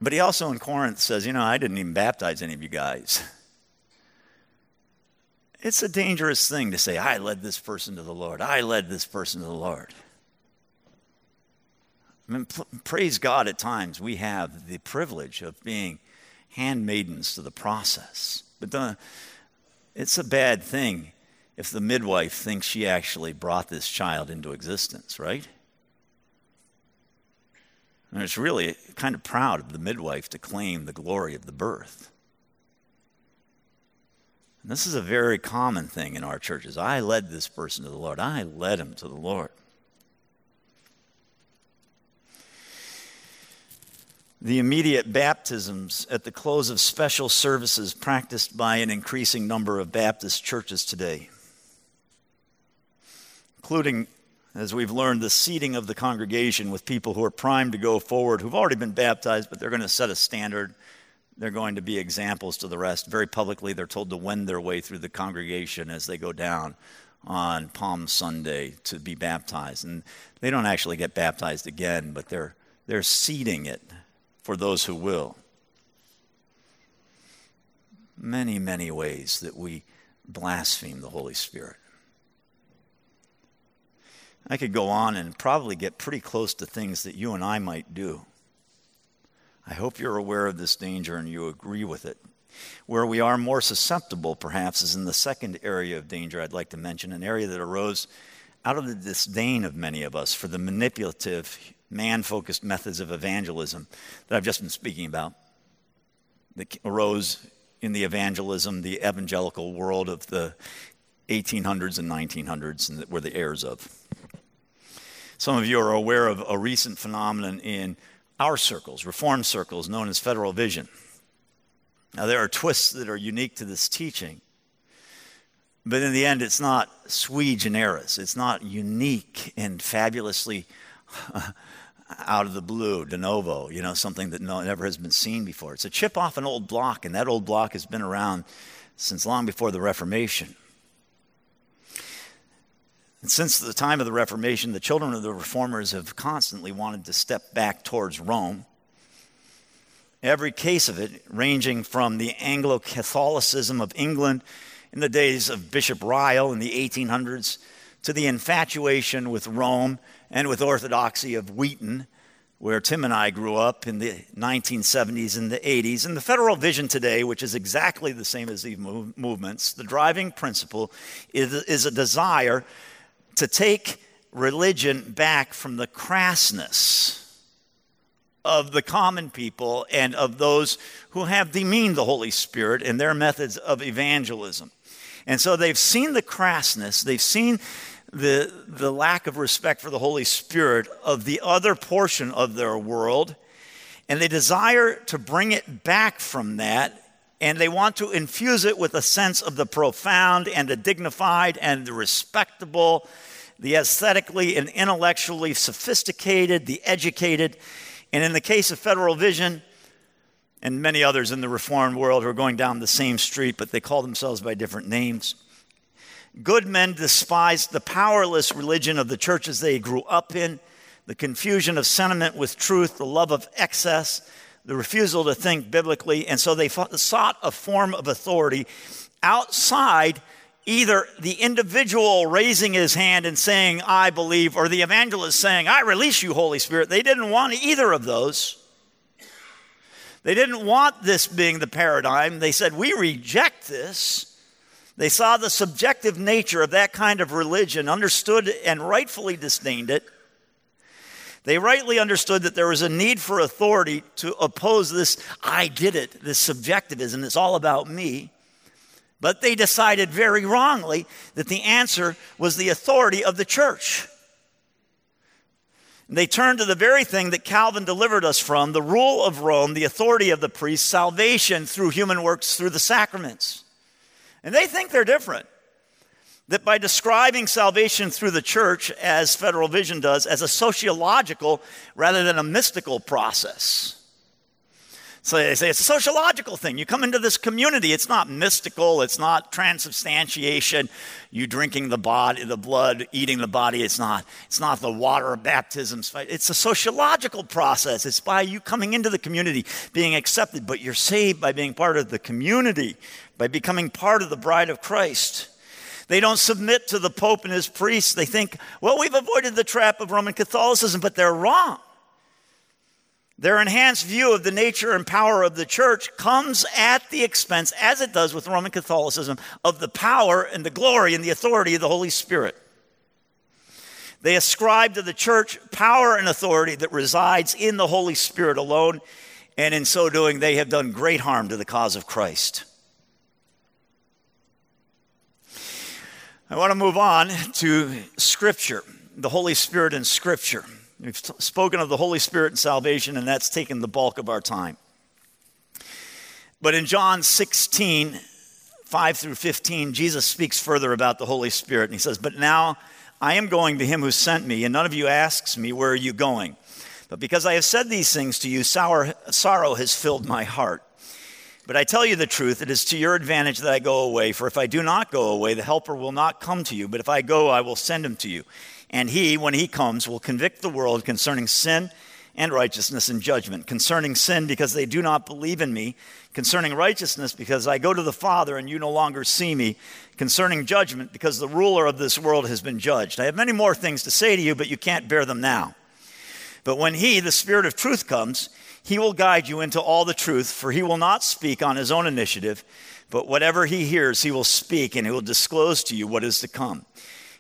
But he also in Corinth says, You know, I didn't even baptize any of you guys. [laughs] It's a dangerous thing to say, I led this person to the Lord. I led this person to the Lord. I mean, praise God, at times we have the privilege of being handmaidens to the process. But the, it's a bad thing if the midwife thinks she actually brought this child into existence, right? And it's really kind of proud of the midwife to claim the glory of the birth. And this is a very common thing in our churches. I led this person to the Lord, I led him to the Lord. The immediate baptisms at the close of special services practiced by an increasing number of Baptist churches today including, as we've learned, the seating of the congregation with people who are primed to go forward, who've already been baptized, but they're going to set a standard. They're going to be examples to the rest. Very publicly, they're told to wend their way through the congregation as they go down on Palm Sunday to be baptized. And they don't actually get baptized again, but they're, they're seeding it for those who will. Many, many ways that we blaspheme the Holy Spirit. I could go on and probably get pretty close to things that you and I might do. I hope you're aware of this danger and you agree with it. Where we are more susceptible, perhaps, is in the second area of danger I'd like to mention, an area that arose out of the disdain of many of us for the manipulative, man focused methods of evangelism that I've just been speaking about, that arose in the evangelism, the evangelical world of the 1800s and 1900s, and that we're the heirs of. Some of you are aware of a recent phenomenon in our circles, reform circles known as Federal Vision. Now, there are twists that are unique to this teaching, but in the end, it's not sui generis. It's not unique and fabulously [laughs] out of the blue, de novo, you know, something that no, never has been seen before. It's a chip off an old block, and that old block has been around since long before the Reformation. And since the time of the Reformation, the children of the reformers have constantly wanted to step back towards Rome. Every case of it, ranging from the Anglo Catholicism of England in the days of Bishop Ryle in the 1800s to the infatuation with Rome and with orthodoxy of Wheaton, where Tim and I grew up in the 1970s and the 80s. And the federal vision today, which is exactly the same as these movements, the driving principle is, is a desire to take religion back from the crassness of the common people and of those who have demeaned the Holy Spirit in their methods of evangelism. And so they've seen the crassness, they've seen the, the lack of respect for the Holy Spirit of the other portion of their world, and they desire to bring it back from that and they want to infuse it with a sense of the profound and the dignified and the respectable the aesthetically and intellectually sophisticated, the educated, and in the case of Federal Vision and many others in the reformed world who are going down the same street, but they call themselves by different names. Good men despised the powerless religion of the churches they grew up in, the confusion of sentiment with truth, the love of excess, the refusal to think biblically, and so they sought a form of authority outside either the individual raising his hand and saying, I believe, or the evangelist saying, I release you, Holy Spirit. They didn't want either of those. They didn't want this being the paradigm. They said, We reject this. They saw the subjective nature of that kind of religion, understood and rightfully disdained it. They rightly understood that there was a need for authority to oppose this I did it, this subjectivism. It's all about me. But they decided very wrongly that the answer was the authority of the church. They turned to the very thing that Calvin delivered us from the rule of Rome, the authority of the priest, salvation through human works through the sacraments. And they think they're different. That by describing salvation through the church, as Federal Vision does, as a sociological rather than a mystical process. So they say it's a sociological thing. You come into this community, it's not mystical, it's not transubstantiation, you drinking the body, the blood, eating the body, it's not. It's not the water of baptisms. It's a sociological process. It's by you coming into the community, being accepted, but you're saved by being part of the community, by becoming part of the bride of Christ. They don't submit to the Pope and his priests. They think, well, we've avoided the trap of Roman Catholicism, but they're wrong. Their enhanced view of the nature and power of the church comes at the expense, as it does with Roman Catholicism, of the power and the glory and the authority of the Holy Spirit. They ascribe to the church power and authority that resides in the Holy Spirit alone, and in so doing, they have done great harm to the cause of Christ. I want to move on to Scripture, the Holy Spirit in Scripture. We've spoken of the Holy Spirit and salvation, and that's taken the bulk of our time. But in John 16, 5 through 15, Jesus speaks further about the Holy Spirit. And he says, But now I am going to him who sent me, and none of you asks me, Where are you going? But because I have said these things to you, sour, sorrow has filled my heart. But I tell you the truth, it is to your advantage that I go away. For if I do not go away, the Helper will not come to you. But if I go, I will send him to you. And he, when he comes, will convict the world concerning sin and righteousness and judgment. Concerning sin, because they do not believe in me. Concerning righteousness, because I go to the Father and you no longer see me. Concerning judgment, because the ruler of this world has been judged. I have many more things to say to you, but you can't bear them now. But when he, the Spirit of truth, comes, he will guide you into all the truth, for he will not speak on his own initiative, but whatever he hears, he will speak, and he will disclose to you what is to come.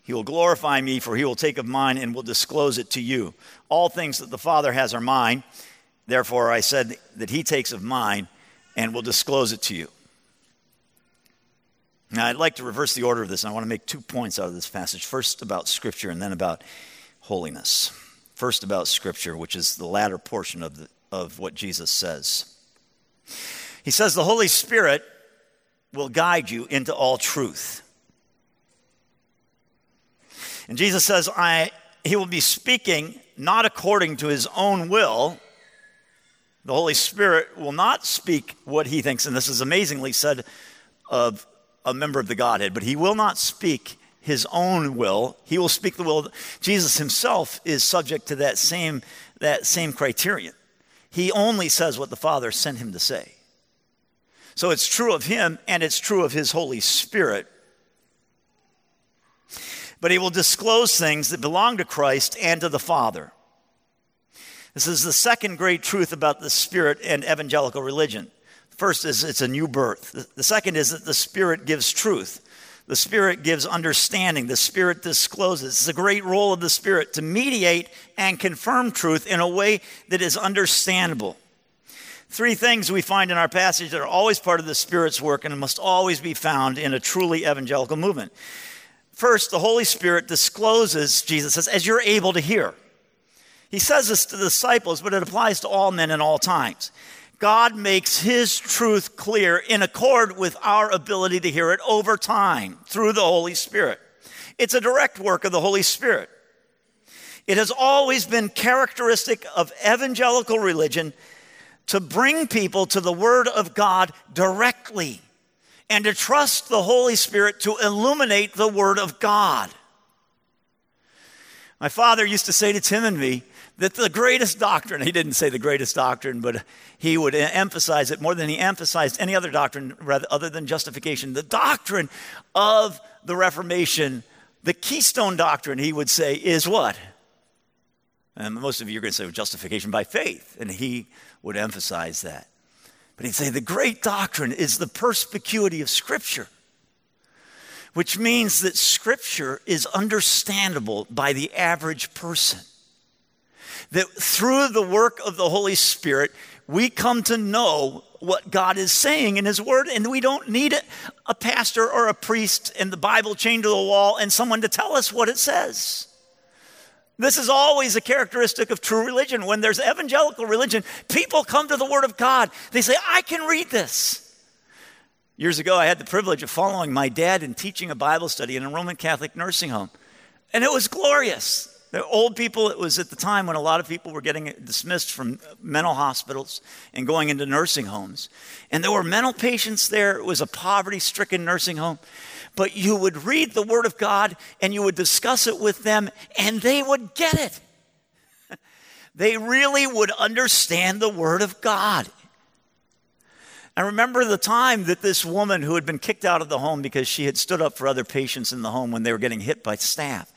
He will glorify me, for he will take of mine and will disclose it to you. All things that the Father has are mine. Therefore, I said that he takes of mine and will disclose it to you. Now, I'd like to reverse the order of this, and I want to make two points out of this passage. First, about Scripture, and then about holiness. First, about Scripture, which is the latter portion of, the, of what Jesus says. He says, The Holy Spirit will guide you into all truth. And Jesus says, I, He will be speaking not according to His own will. The Holy Spirit will not speak what He thinks, and this is amazingly said of a member of the Godhead, but He will not speak his own will. He will speak the will. Jesus himself is subject to that same, that same criterion. He only says what the Father sent him to say. So it's true of him and it's true of his Holy Spirit. But he will disclose things that belong to Christ and to the Father. This is the second great truth about the Spirit and evangelical religion. First is it's a new birth. The second is that the Spirit gives truth. The Spirit gives understanding. The Spirit discloses. It's a great role of the Spirit to mediate and confirm truth in a way that is understandable. Three things we find in our passage that are always part of the Spirit's work and must always be found in a truly evangelical movement. First, the Holy Spirit discloses, Jesus says, as you're able to hear. He says this to the disciples, but it applies to all men in all times. God makes His truth clear in accord with our ability to hear it over time through the Holy Spirit. It's a direct work of the Holy Spirit. It has always been characteristic of evangelical religion to bring people to the Word of God directly and to trust the Holy Spirit to illuminate the Word of God. My father used to say to Tim and me, that the greatest doctrine, he didn't say the greatest doctrine, but he would emphasize it more than he emphasized any other doctrine rather, other than justification. The doctrine of the Reformation, the keystone doctrine, he would say, is what? And most of you are going to say justification by faith, and he would emphasize that. But he'd say the great doctrine is the perspicuity of Scripture, which means that Scripture is understandable by the average person that through the work of the Holy Spirit, we come to know what God is saying in His Word, and we don't need a pastor or a priest and the Bible chained to the wall and someone to tell us what it says. This is always a characteristic of true religion. When there's evangelical religion, people come to the Word of God. They say, I can read this. Years ago, I had the privilege of following my dad in teaching a Bible study in a Roman Catholic nursing home, and it was glorious. The old people, it was at the time when a lot of people were getting dismissed from mental hospitals and going into nursing homes. And there were mental patients there. It was a poverty stricken nursing home. But you would read the Word of God and you would discuss it with them, and they would get it. [laughs] they really would understand the Word of God. I remember the time that this woman who had been kicked out of the home because she had stood up for other patients in the home when they were getting hit by staff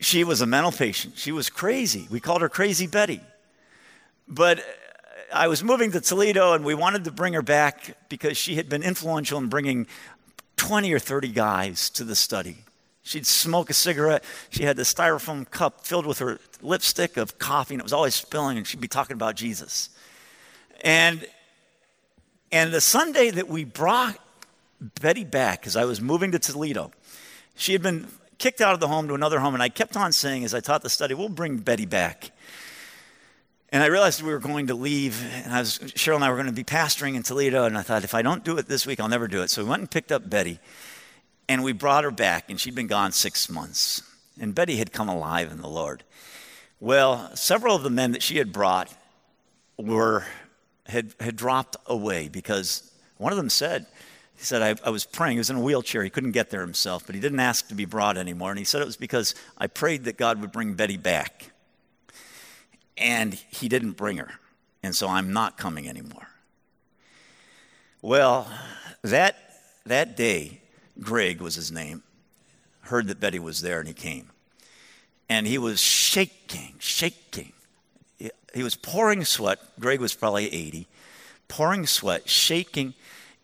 she was a mental patient. She was crazy. We called her Crazy Betty. But uh, I was moving to Toledo and we wanted to bring her back because she had been influential in bringing 20 or 30 guys to the study. She'd smoke a cigarette. She had this styrofoam cup filled with her lipstick of coffee, and it was always spilling, and she'd be talking about Jesus. And, and the Sunday that we brought Betty back, because I was moving to Toledo, she had been kicked out of the home to another home, and I kept on saying as I taught the study, we'll bring Betty back. And I realized we were going to leave, and I was, Cheryl and I were going to be pastoring in Toledo, and I thought, if I don't do it this week, I'll never do it. So we went and picked up Betty, and we brought her back, and she'd been gone six months. And Betty had come alive in the Lord. Well, several of the men that she had brought were, had, had dropped away because one of them said, he said, I, I, was praying. He was in a wheelchair. He couldn't get there himself, but he didn't ask to be brought anymore. And he said it was because I prayed that God would bring Betty back. And he didn't bring her. And so I'm not coming anymore. Well, that, that day, Greg was his name, heard that Betty was there and he came. And he was shaking, shaking. He was pouring sweat. Greg was probably 80, pouring sweat, shaking.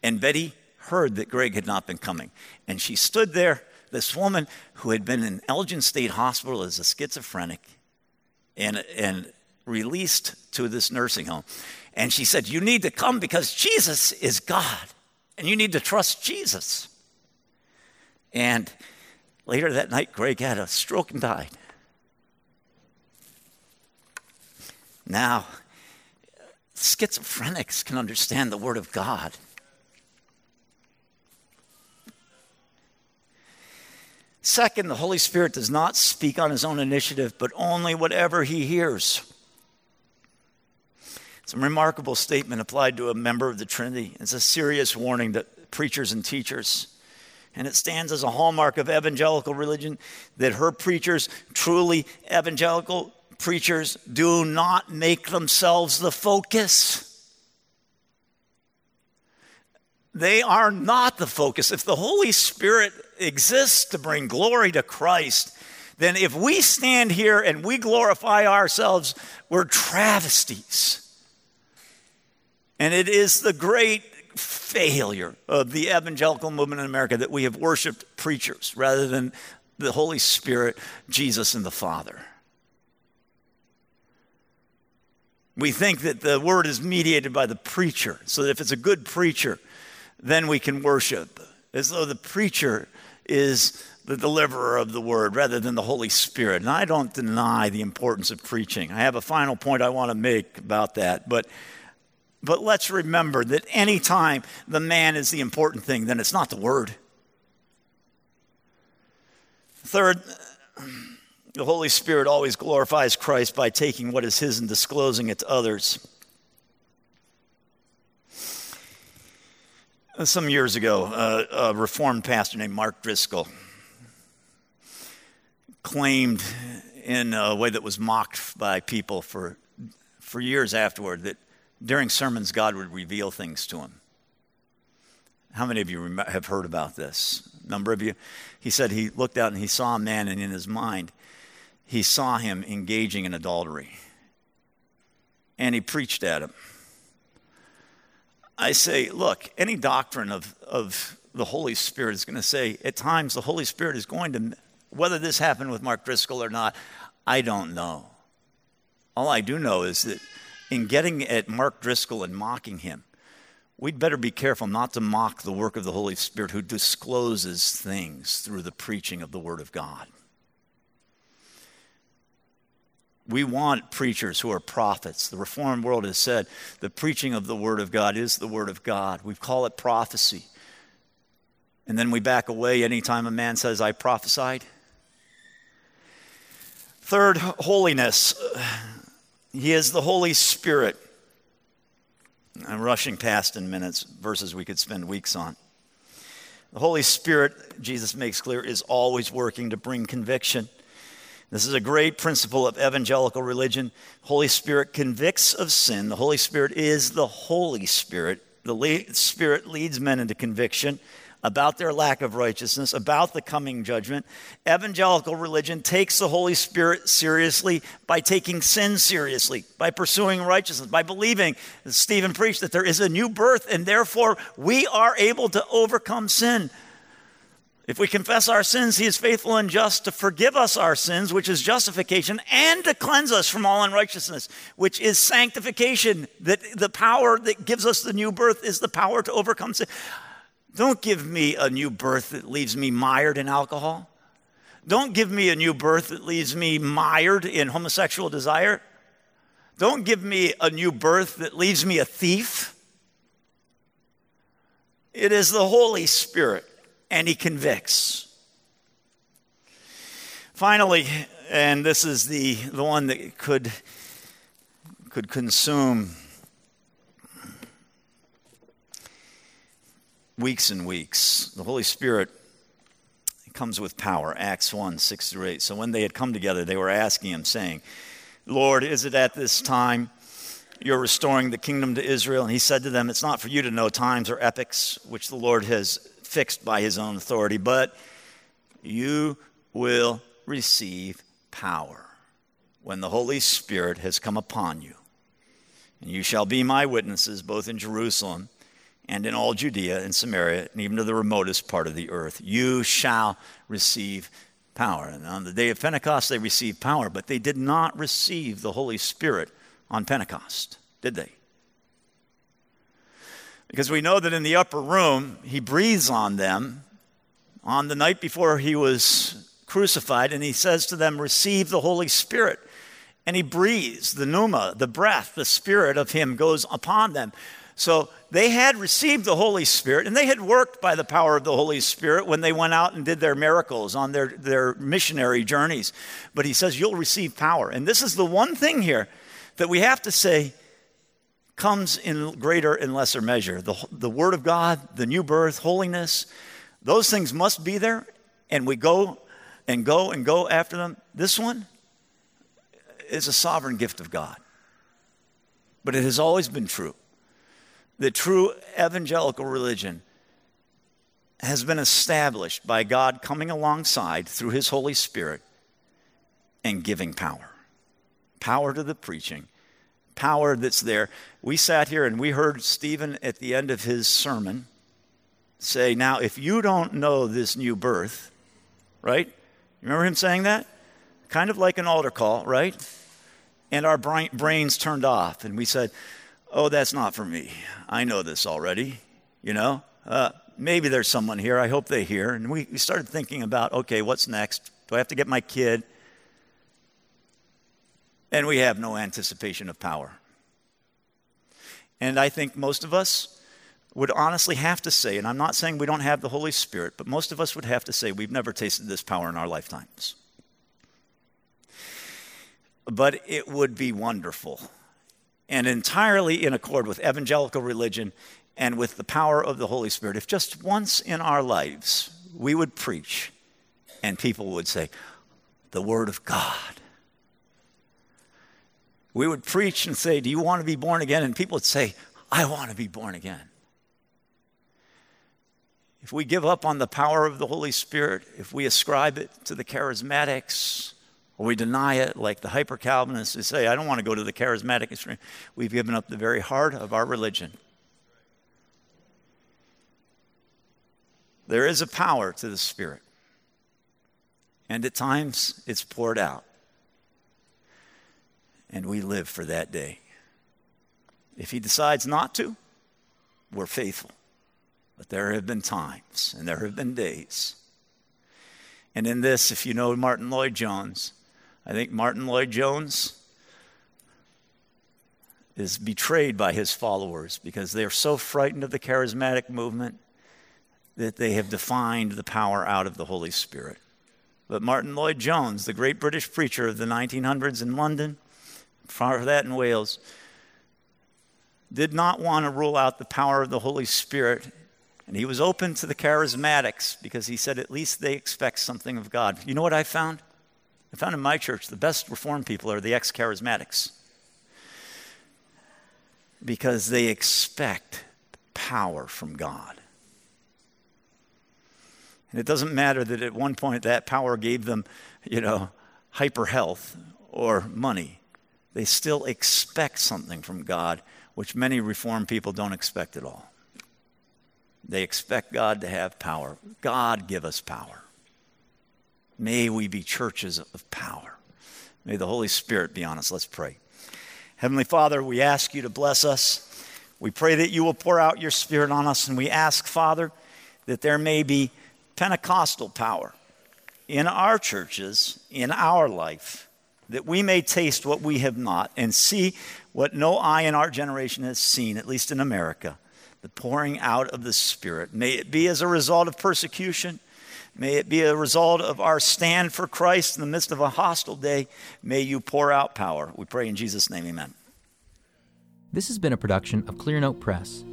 And Betty heard that Greg had not been coming. And she stood there, this woman who had been in Elgin State Hospital as a schizophrenic and, and released to this nursing home. And she said, You need to come because Jesus is God, and you need to trust Jesus. And later that night, Greg had a stroke and died. Now, schizophrenics can understand the Word of God. Second, the Holy Spirit does not speak on his own initiative, but only whatever he hears. It's a remarkable statement applied to a member of the Trinity. It's a serious warning to preachers and teachers. And it stands as a hallmark of evangelical religion that her preachers, truly evangelical preachers, do not make themselves the focus. They are not the focus. If the Holy Spirit exists to bring glory to Christ, then if we stand here and we glorify ourselves, we're travesties. And it is the great failure of the evangelical movement in America that we have worshiped preachers rather than the Holy Spirit, Jesus, and the Father. We think that the word is mediated by the preacher, so that if it's a good preacher, then we can worship, as though the preacher is the deliverer of the word rather than the Holy Spirit. And I don't deny the importance of preaching. I have a final point I want to make about that. But, but let's remember that anytime the man is the important thing, then it's not the word. Third, the Holy Spirit always glorifies Christ by taking what is his and disclosing it to others. Some years ago, uh, a Reformed pastor named Mark Driscoll claimed in a way that was mocked by people for, for years afterward that during sermons God would reveal things to him. How many of you have heard about this? Number of you. He said he looked out and he saw a man, and in his mind, he saw him engaging in adultery. And he preached at him. I say, look, any doctrine of, of the Holy Spirit is going to say, at times, the Holy Spirit is going to, whether this happened with Mark Driscoll or not, I don't know. All I do know is that in getting at Mark Driscoll and mocking him, we'd better be careful not to mock the work of the Holy Spirit who discloses things through the preaching of the Word of God. We want preachers who are prophets. The Reformed world has said the preaching of the Word of God is the Word of God. We call it prophecy. And then we back away anytime a man says, I prophesied. Third, holiness. He is the Holy Spirit. I'm rushing past in minutes verses we could spend weeks on. The Holy Spirit, Jesus makes clear, is always working to bring conviction. This is a great principle of evangelical religion. Holy Spirit convicts of sin. The Holy Spirit is the Holy Spirit. The Spirit leads men into conviction about their lack of righteousness, about the coming judgment. Evangelical religion takes the Holy Spirit seriously by taking sin seriously, by pursuing righteousness, by believing, as Stephen preached, that there is a new birth and therefore we are able to overcome sin. If we confess our sins, he is faithful and just to forgive us our sins, which is justification, and to cleanse us from all unrighteousness, which is sanctification. That the power that gives us the new birth is the power to overcome sin. Don't give me a new birth that leaves me mired in alcohol. Don't give me a new birth that leaves me mired in homosexual desire. Don't give me a new birth that leaves me a thief. It is the Holy Spirit and he convicts. Finally, and this is the, the one that could, could consume weeks and weeks. The Holy Spirit comes with power. Acts 1 6 through 8. So when they had come together, they were asking him, saying, Lord, is it at this time you're restoring the kingdom to Israel? And he said to them, It's not for you to know times or epochs which the Lord has fixed by his own authority, but you will receive power when the Holy Spirit has come upon you. And you shall be my witnesses both in Jerusalem and in all Judea and Samaria, and even to the remotest part of the earth. You shall receive power. And on the day of Pentecost, they received power, but they did not receive the Holy Spirit on Pentecost, did they? Because we know that in the upper room, he breathes on them on the night before he was crucified, and he says to them, Receive the Holy Spirit. and he breathes the pneuma, the breath, the spirit of him goes upon them. So they had received the Holy Spirit and they had worked by the power of the Holy Spirit when they went out and did their miracles on their, their missionary journeys. But he says, You'll receive power. And this is the one thing here that we have to say comes in greater and lesser measure. The, the Word of God, the new birth, holiness, those things must be there. And we go and go and go after them. This one, is a sovereign gift of God. But it has always been true. The true evangelical religion has been established by God coming alongside through His Holy Spirit and giving power. Power to the preaching, power that's there. We sat here and we heard Stephen at the end of his sermon say, Now, if you don't know this new birth, right? Remember him saying that? Kind of like an altar call, right? and our brains turned off. And we said, Oh, that's not for me. I know this already, you know? Uh, maybe there's someone here. I hope they hear. And we, we started thinking about, okay, what's next? Do I have to get my kid? And we have no anticipation of power. And I think most of us would honestly have to say, and I'm not saying we don't have the Holy Spirit, but most of us would have to say we've never tasted this power in our lifetimes but it would be wonderful and entirely in accord with evangelical religion and with the power of the Holy Spirit. If just once in our lives we would preach and people would say, The Word of God. We would preach and say, Do you want to be born again? And people would say, I want to be born again. If we give up on the power of the Holy Spirit, if we ascribe it to the charismatics, or we deny it like the hyper Calvinists who say, I don't want to go to the charismatic extreme. We've given up the very heart of our religion. There is a power to the Spirit, and at times it's poured out. And we live for that day. If He decides not to, we're faithful. But there have been times and there have been days. And in this, if you know Martyn Lloyd-Jones, I think Martyn Lloyd-Jones is betrayed by his followers because they're so frightened of the charismatic movement that they have defined the power out of the Holy Spirit. But Martyn Lloyd-Jones, the great British preacher of the 1900s in London, far that in Wales, did not want to rule out the power of the Holy Spirit. And he was open to the charismatics because he said at least they expect something of God. You know what I found? I found in my church the best Reformed people are the ex charismatics because they expect power from God. And it doesn't matter that at one point that power gave them, you know, hyper health or money. They still expect something from God, which many Reformed people don't expect at all. They expect God to have power. God give us power. May we be churches of power. May the Holy Spirit be on us. Let's pray. Heavenly Father, we ask you to bless us. We pray that you will pour out your Spirit on us, and we ask, Father, that there may be Pentecostal power in our churches, in our life, that we may taste what we have not and see what no eye in our generation has seen, at least in America, the pouring out of the Spirit. May it be as a result of persecution May it be a result of our stand for Christ in the midst of a hostile day. May you pour out power. We pray in Jesus' name, amen. This has been a production of Clearnote Press.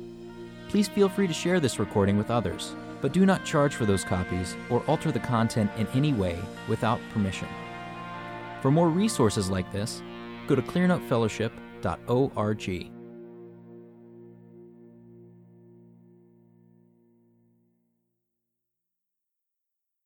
Please feel free to share this recording with others, but do not charge for those copies or alter the content in any way without permission. For more resources like this, go to clearnotefellowship.org.